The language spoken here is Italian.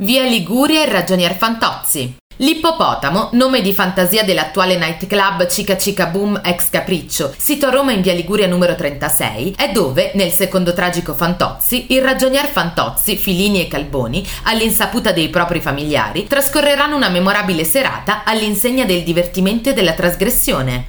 Via Liguria e Ragionier Fantozzi. L'ippopotamo, nome di fantasia dell'attuale nightclub Cica Cica Boom ex Capriccio, sito a Roma in via Liguria numero 36, è dove, nel secondo tragico Fantozzi, il ragionier Fantozzi, Filini e Calboni, all'insaputa dei propri familiari, trascorreranno una memorabile serata all'insegna del divertimento e della trasgressione.